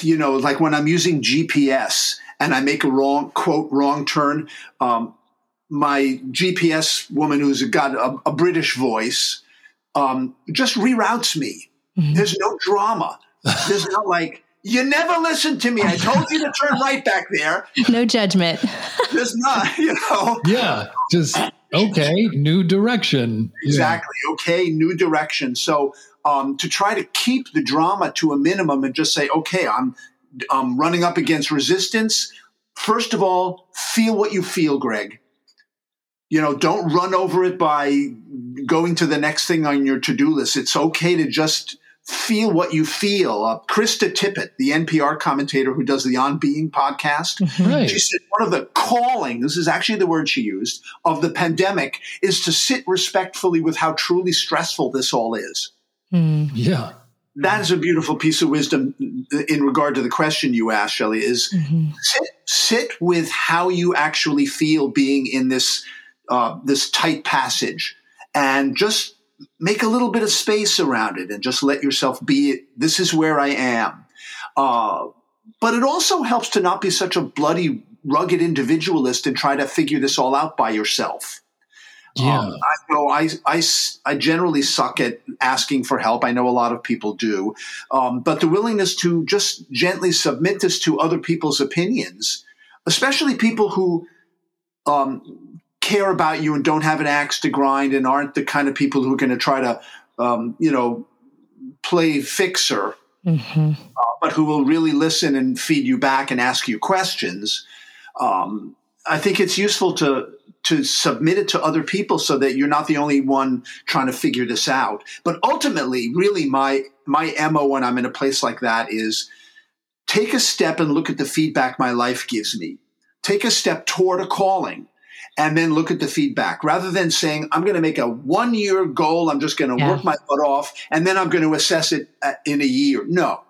you know, like when I'm using GPS and I make a wrong quote wrong turn, um, my GPS woman who's got a, a British voice um, just reroutes me. Mm-hmm. There's no drama. There's not like you never listened to me. I told you to turn right back there. No judgment. There's not, [laughs] you know. Yeah, just okay, new direction. Exactly. Yeah. Okay, new direction. So um, to try to keep the drama to a minimum and just say, okay, I'm um, running up against resistance, first of all, feel what you feel, Gregg. You know, don't run over it by going to the next thing on your to do list. It's okay to just feel what you feel. Uh, Krista Tippett, the NPR commentator who does the On Being podcast, mm-hmm. right. she said one of the calling, this is actually the word she used, of the pandemic is to sit respectfully with how truly stressful this all is. Mm. Yeah that is a beautiful piece of wisdom in regard to the question you asked, Shelley, is mm-hmm. sit, sit with how you actually feel being in this uh, this tight passage and just make a little bit of space around it and just let yourself be this is where I am. Uh, but it also helps to not be such a bloody, rugged individualist and try to figure this all out by yourself. Yeah. Um, I know I, I, I generally suck at asking for help. I know a lot of people do. Um, but the willingness to just gently submit this to other people's opinions, especially people who um, care about you and don't have an axe to grind and aren't the kind of people who are going to try to, um, you know, play fixer, mm-hmm. uh, but who will really listen and feed you back and ask you questions. Um, I think it's useful to to submit it to other people so that you're not the only one trying to figure this out. But ultimately, really, my my mo when I'm in a place like that is take a step and look at the feedback my life gives me. Take a step toward a calling and then look at the feedback rather than saying, I'm going to make a one year goal. I'm just going to yeah. work my butt off and then I'm going to assess it uh, in a year. No,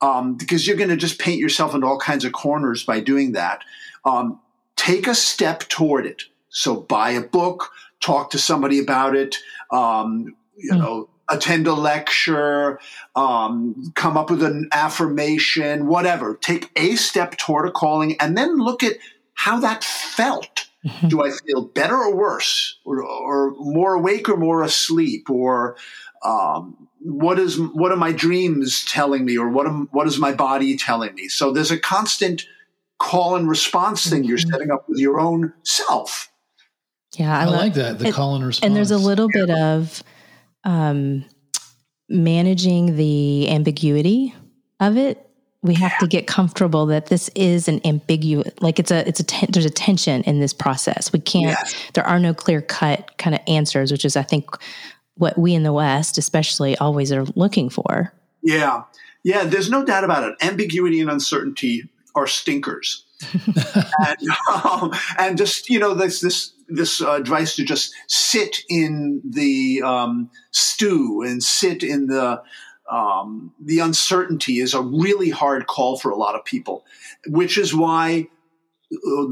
um, because you're going to just paint yourself into all kinds of corners by doing that. Um, take a step toward it. So buy a book, talk to somebody about it, um, you mm. know, attend a lecture, um, come up with an affirmation, whatever. Take a step toward a calling and then look at how that felt. Mm-hmm. Do I feel better or worse, or, or, more awake or more asleep, or um, what is what are my dreams telling me, or what am, what is my body telling me? So there's a constant call and response thing you're mm-hmm. setting up with your own self. Yeah, I, I like that the and, call and response. And there's a little bit of um, managing the ambiguity of it. We have to get comfortable that this is an ambiguous, like it's a, it's a, ten, there's a tension in this process. We can't, yes. there are no clear cut kind of answers, which is, I think, what we in the West, especially, always are looking for. Yeah. Yeah. There's no doubt about it. Ambiguity and uncertainty are stinkers. [laughs] and, um, and just you know this this this uh, advice to just sit in the um, stew and sit in the um, the uncertainty is a really hard call for a lot of people, which is why uh,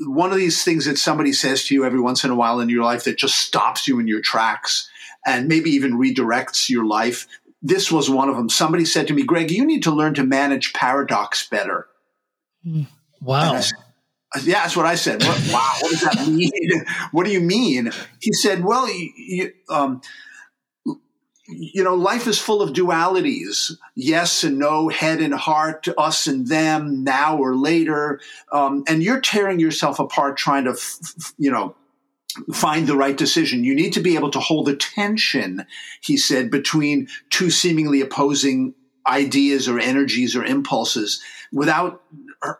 one of these things that somebody says to you every once in a while in your life that just stops you in your tracks and maybe even redirects your life. This was one of them. Somebody said to me, Gregg, you need to learn to manage paradox better. Hmm. Wow. yeah, that's what I said. What, wow, what does that [laughs] mean? what do you mean? He said, well, you, you, um, you know, life is full of dualities yes and no, head and heart, us and them, now or later. Um, and you're tearing yourself apart trying to, f- you know, find the right decision. You need to be able to hold the tension, he said, between two seemingly opposing ideas or energies or impulses without,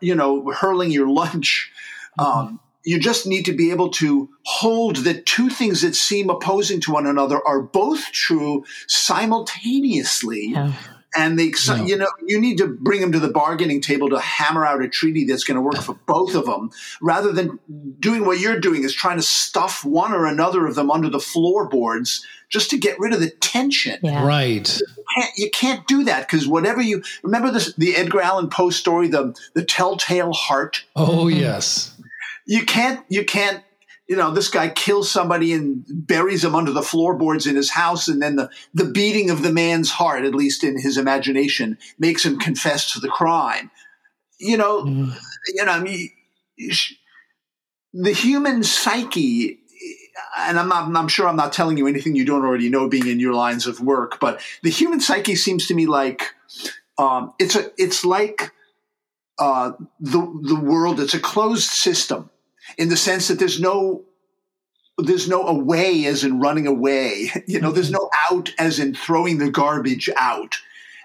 you know, hurling your lunch. Mm-hmm. Um, you just need to be able to hold that two things that seem opposing to one another are both true simultaneously. Yeah. And they, yeah. you know, you need to bring them to the bargaining table to hammer out a treaty that's going to work for both of them, rather than doing what you're doing is trying to stuff one or another of them under the floorboards just to get rid of the tension. Yeah. Right. You can't, you can't do that because whatever you remember this, the Edgar Allan Poe story, the the Telltale Heart. Oh yes you can't you can't you know this guy kills somebody and buries him under the floorboards in his house and then the the beating of the man's heart at least in his imagination makes him confess to the crime you know mm. you know i mean the human psyche and I'm not, I'm sure I'm not telling you anything you don't already know being in your lines of work, but the human psyche seems to me like, um, it's a, it's like, uh, the, the world, it's a closed system in the sense that there's no there's no away as in running away. [laughs] You know, there's no out as in throwing the garbage out.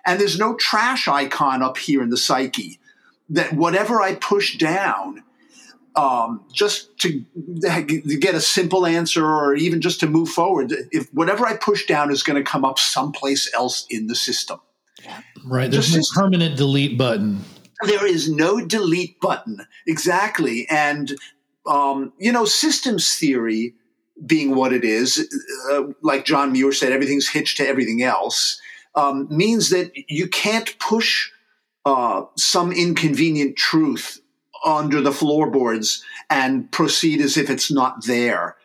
And there's no trash icon up here in the psyche that whatever I push down, um, just to, to, [laughs] get a simple answer or even just to move forward, if whatever I push down is going to come up someplace else in the system. Right. There's just, no permanent delete button. There is no delete button. Exactly. And um, you know, systems theory being what it is, uh, like John Muir said, everything's hitched to everything else, um, means that you can't push uh, some inconvenient truth under the floorboards and proceed as if it's not there.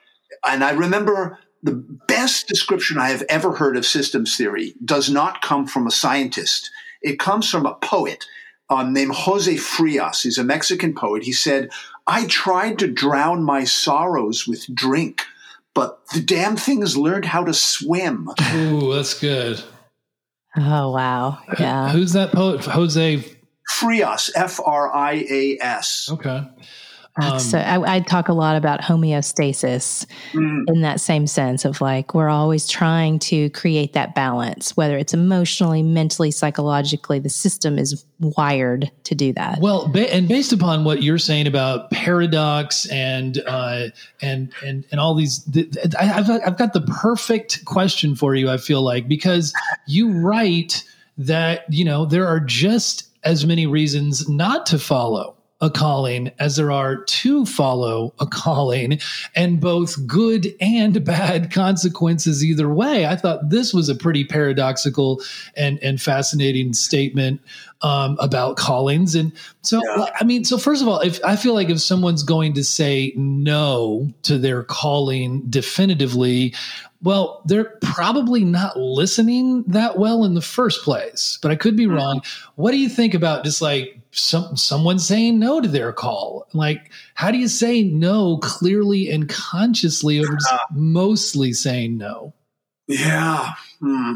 And I remember the best description I have ever heard of systems theory does not come from a scientist. It comes from a poet um, named Jose Frias. He's a Mexican poet. He said, I tried to drown my sorrows with drink, but the damn thing things learned how to swim. Ooh, that's good. Oh, wow. Yeah. Who's that poet? Jose Frias, F R I A S. Okay. Um, so I, I, talk a lot about homeostasis mm. in that same sense of like we're always trying to create that balance, whether it's emotionally, mentally, psychologically. The system is wired to do that. Well, ba- and based upon what you're saying about paradox and uh, and and and all these, I, have I've got the perfect question for you. I feel like because you write that you know there are just as many reasons not to follow a calling as there are to follow a calling and both good and bad consequences either way. I thought this was a pretty paradoxical and, and fascinating statement um, about callings. And so, yeah. I mean, so first of all, if I feel like if someone's going to say no to their calling definitively, well, they're probably not listening that well in the first place, but I could be mm-hmm. wrong. What do you think about just like some someone saying no to their call. Like, how do you say no clearly and consciously over uh, mostly saying no? Yeah. Hmm.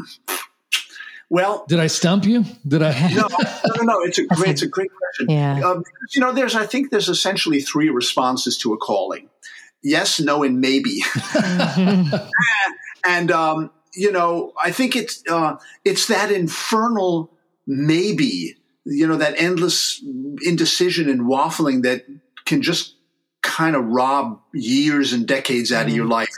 Well, did I stump you? Did I? no, no, no. It's a [laughs] great, it's a great question. Yeah. Um, you know, there's, I think there's essentially three responses to a calling: yes, no, and maybe. [laughs] and um, you know, I think it's uh, it's that infernal maybe you know, that endless indecision and waffling that can just kind of rob years and decades out mm. of your mm-hmm. life.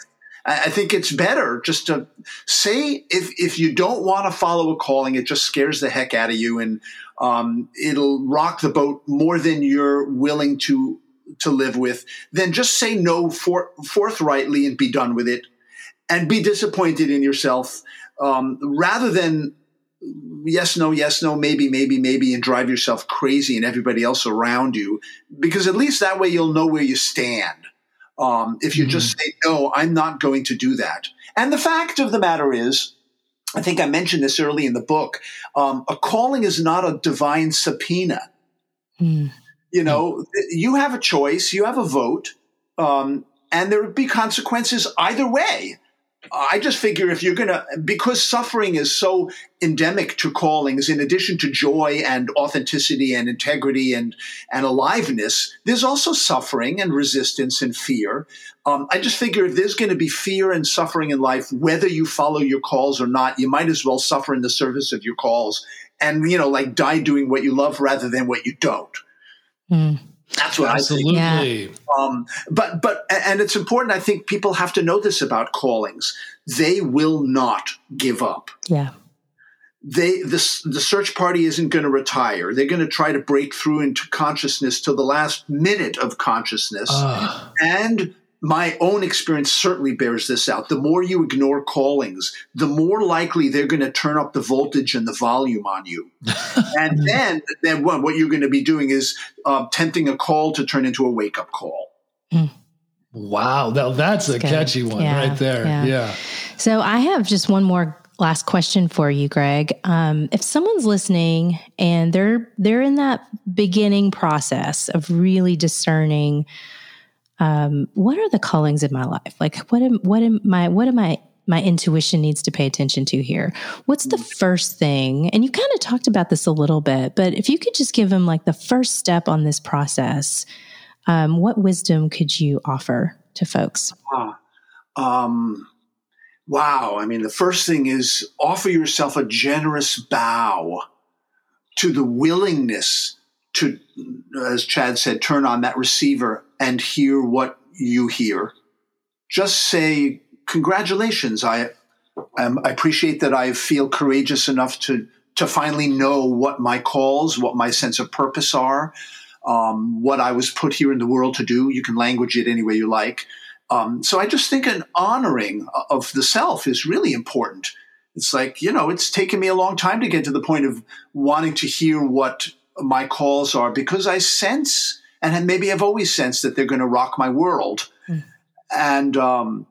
I think it's better just to say if if you don't want to follow a calling, it just scares the heck out of you, and um, it'll rock the boat more than you're willing to to live with. Then just say no for, forthrightly and be done with it, and be disappointed in yourself, um, rather than yes, no, yes, no, maybe, maybe, maybe, and drive yourself crazy and everybody else around you, because at least that way you'll know where you stand. Um, if you mm-hmm. just say, no, I'm not going to do that. And the fact of the matter is, I think I mentioned this early in the book. Um, a calling is not a divine subpoena. Mm. You know, mm. you have a choice, you have a vote, um, and there would be consequences either way. I just figure if you're going to, because suffering is so endemic to callings, in addition to joy and authenticity and integrity and, and aliveness, there's also suffering and resistance and fear. Um, I just figure if there's going to be fear and suffering in life, whether you follow your calls or not, you might as well suffer in the service of your calls and, you know, like die doing what you love rather than what you don't. Mm. That's what Absolutely. I think. Yeah. Um, but but and it's important. I think people have to know this about callings. They will not give up. Yeah. They this the search party isn't going to retire. They're going to try to break through into consciousness till the last minute of consciousness, uh. and my own experience certainly bears this out. The more you ignore callings, the more likely they're going to turn up the voltage and the volume on you. [laughs] and then, then what, what you're going to be doing is uh, tempting a call to turn into a wake up call. Mm. Wow, now that's, that's a good. catchy one yeah, right there. Yeah. yeah. So I have just one more last question for you, Gregg. Um, if someone's listening and they're they're in that beginning process of really discerning um, what are the callings in my life? Like what am what am my what am I my intuition needs to pay attention to here? What's the first thing? And you kind of talked about this a little bit, but if you could just give them like the first step on this process, um, what wisdom could you offer to folks? Uh, um, wow. I mean, the first thing is offer yourself a generous bow to the willingness to, as Chad said, turn on that receiver and hear what you hear. Just say, Congratulations. I, um, I appreciate that I feel courageous enough to, to finally know what my calls, what my sense of purpose are, um, what I was put here in the world to do. You can language it any way you like. Um, so I just think an honoring of the self is really important. It's like, you know, it's taken me a long time to get to the point of wanting to hear what my calls are because I sense and maybe I've always sensed that they're going to rock my world. Mm. And um,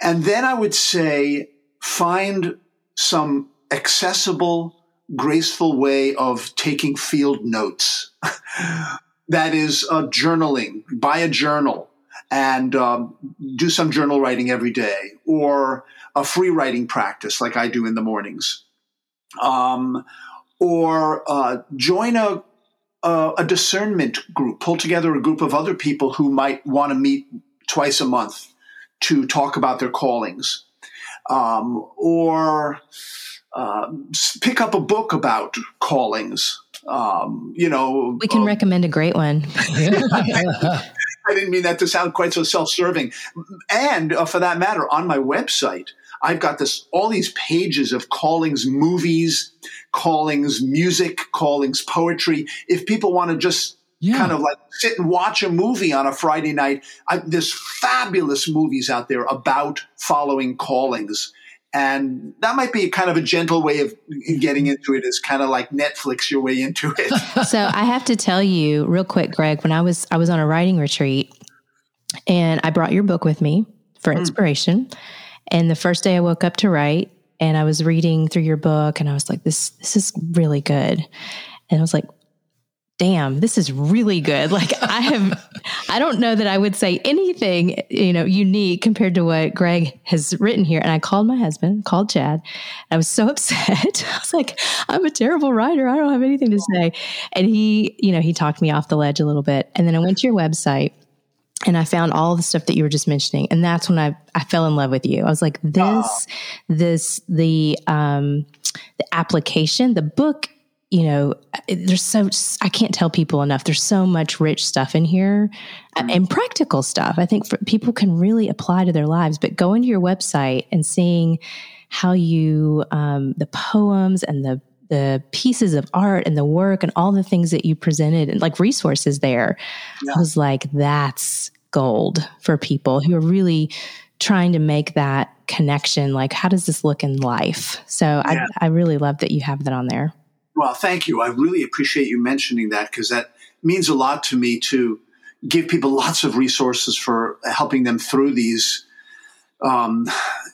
and then I would say find some accessible, graceful way of taking field notes. [laughs] that is uh, journaling. Buy a journal and um, do some journal writing every day, or a free writing practice like I do in the mornings. Um, or uh, join a uh, a discernment group, pull together a group of other people who might want to meet twice a month to talk about their callings, um, or uh, pick up a book about callings. Um, you know, we can uh, recommend a great one. [laughs] I didn't mean that to sound quite so self-serving. And uh, for that matter, on my website, I've got this all these pages of callings movies, callings music, callings poetry. If people want to just yeah. kind of like sit and watch a movie on a Friday night, I, there's fabulous movies out there about following callings. And that might be kind of a gentle way of getting into it. it is kind of like Netflix your way into it. [laughs] so I have to tell you real quick, Gregg, when I was I was on a writing retreat and I brought your book with me for mm. inspiration. Mm. And the first day I woke up to write and I was reading through your book and I was like, this, this is really good. And I was like, damn, this is really good. [laughs] Like I have, I don't know that I would say anything, you know, unique compared to what Gregg has written here. And I called my husband, called Chad. I was so [laughs] upset. I was like, I'm a terrible writer. I don't have anything to say. And he, you know, he talked me off the ledge a little bit. And then I went to your website and I found all the stuff that you were just mentioning. And that's when I, I fell in love with you. I was like, this, oh. this, the, um, the application, the book, you know, there's so, I can't tell people enough. There's so much rich stuff in here mm-hmm. and practical stuff. I think for, people can really apply to their lives, but going to your website and seeing how you, um, the poems and the, the pieces of art and the work and all the things that you presented and like resources there yeah. I was like that's gold for people who are really trying to make that connection. Like, how does this look in life? So yeah. I, I really love that you have that on there. Well, thank you. I really appreciate you mentioning that because that means a lot to me to give people [laughs] lots of resources for helping them through these um,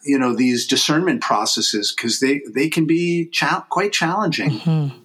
you know these discernment processes because they they can be cha- quite challenging mm-hmm.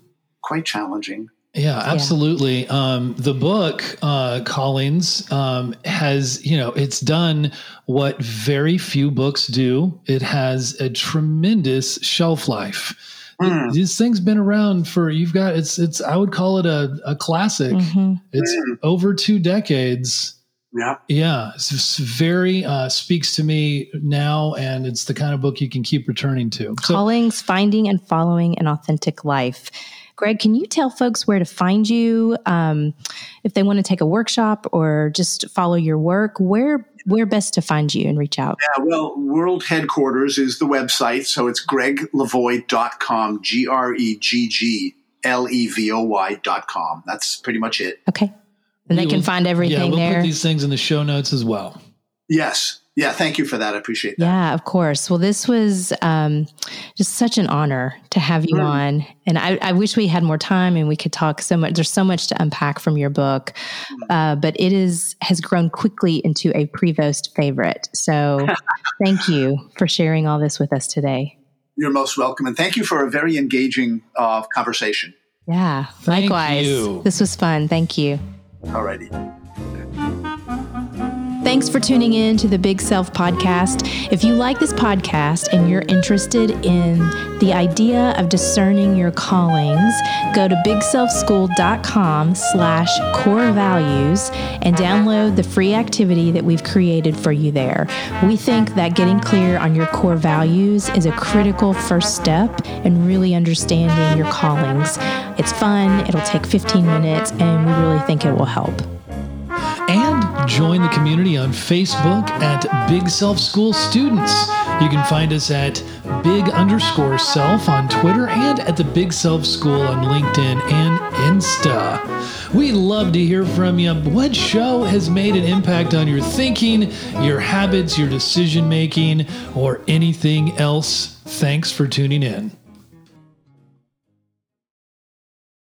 quite challenging yeah, absolutely. Yeah. Um, the book, uh, Callings, um, has, you know, it's done what very few books do. It has a tremendous shelf life. Mm. This thing's been around for, you've got, it's, it's, I would call it a, a classic. Mm-hmm. It's mm. over two decades. Yeah. Yeah. It's very, uh, speaks to me now, and it's the kind of book you can keep returning to. So, Callings, Finding and Following an Authentic Life. Gregg, can you tell folks where to find you um, if they want to take a workshop or just follow your work? Where where best to find you and reach out? Yeah, well, world headquarters is the website, so it's gregglevoy.com, G R E G G L E V O Y.com. That's pretty much it. Okay. And we they can find everything yeah, we'll there. Put these things in the show notes as well. Yes. Yeah, thank you for that. I appreciate that. Yeah, of course. Well, this was um, just such an honor to have you mm. on. And I, I, wish we had more time and we could talk so much. There's so much to unpack from your book, mm. uh, but it is has grown quickly into a Prevost favorite. So [laughs] thank you for sharing all this with us today. You're most welcome. And thank you for a very engaging uh, conversation. Yeah, thank likewise. You. This was fun. Thank you. All righty. Thanks for tuning in to the Big Self Podcast. If you like this podcast and you're interested in the idea of discerning your callings, go to bigselfschool.com slash core values and download the free activity that we've created for you there. We think that getting clear on your core values is a critical first step in really understanding your callings. It's fun, it'll take 15 minutes, and we really think it will help and join the community on Facebook at Big Self School Students. You can find us at Big underscore Self on Twitter and at the Big Self School on LinkedIn and Insta. We love to hear from you. What show has made an impact on your thinking, your habits, your decision making, or anything else? Thanks for tuning in.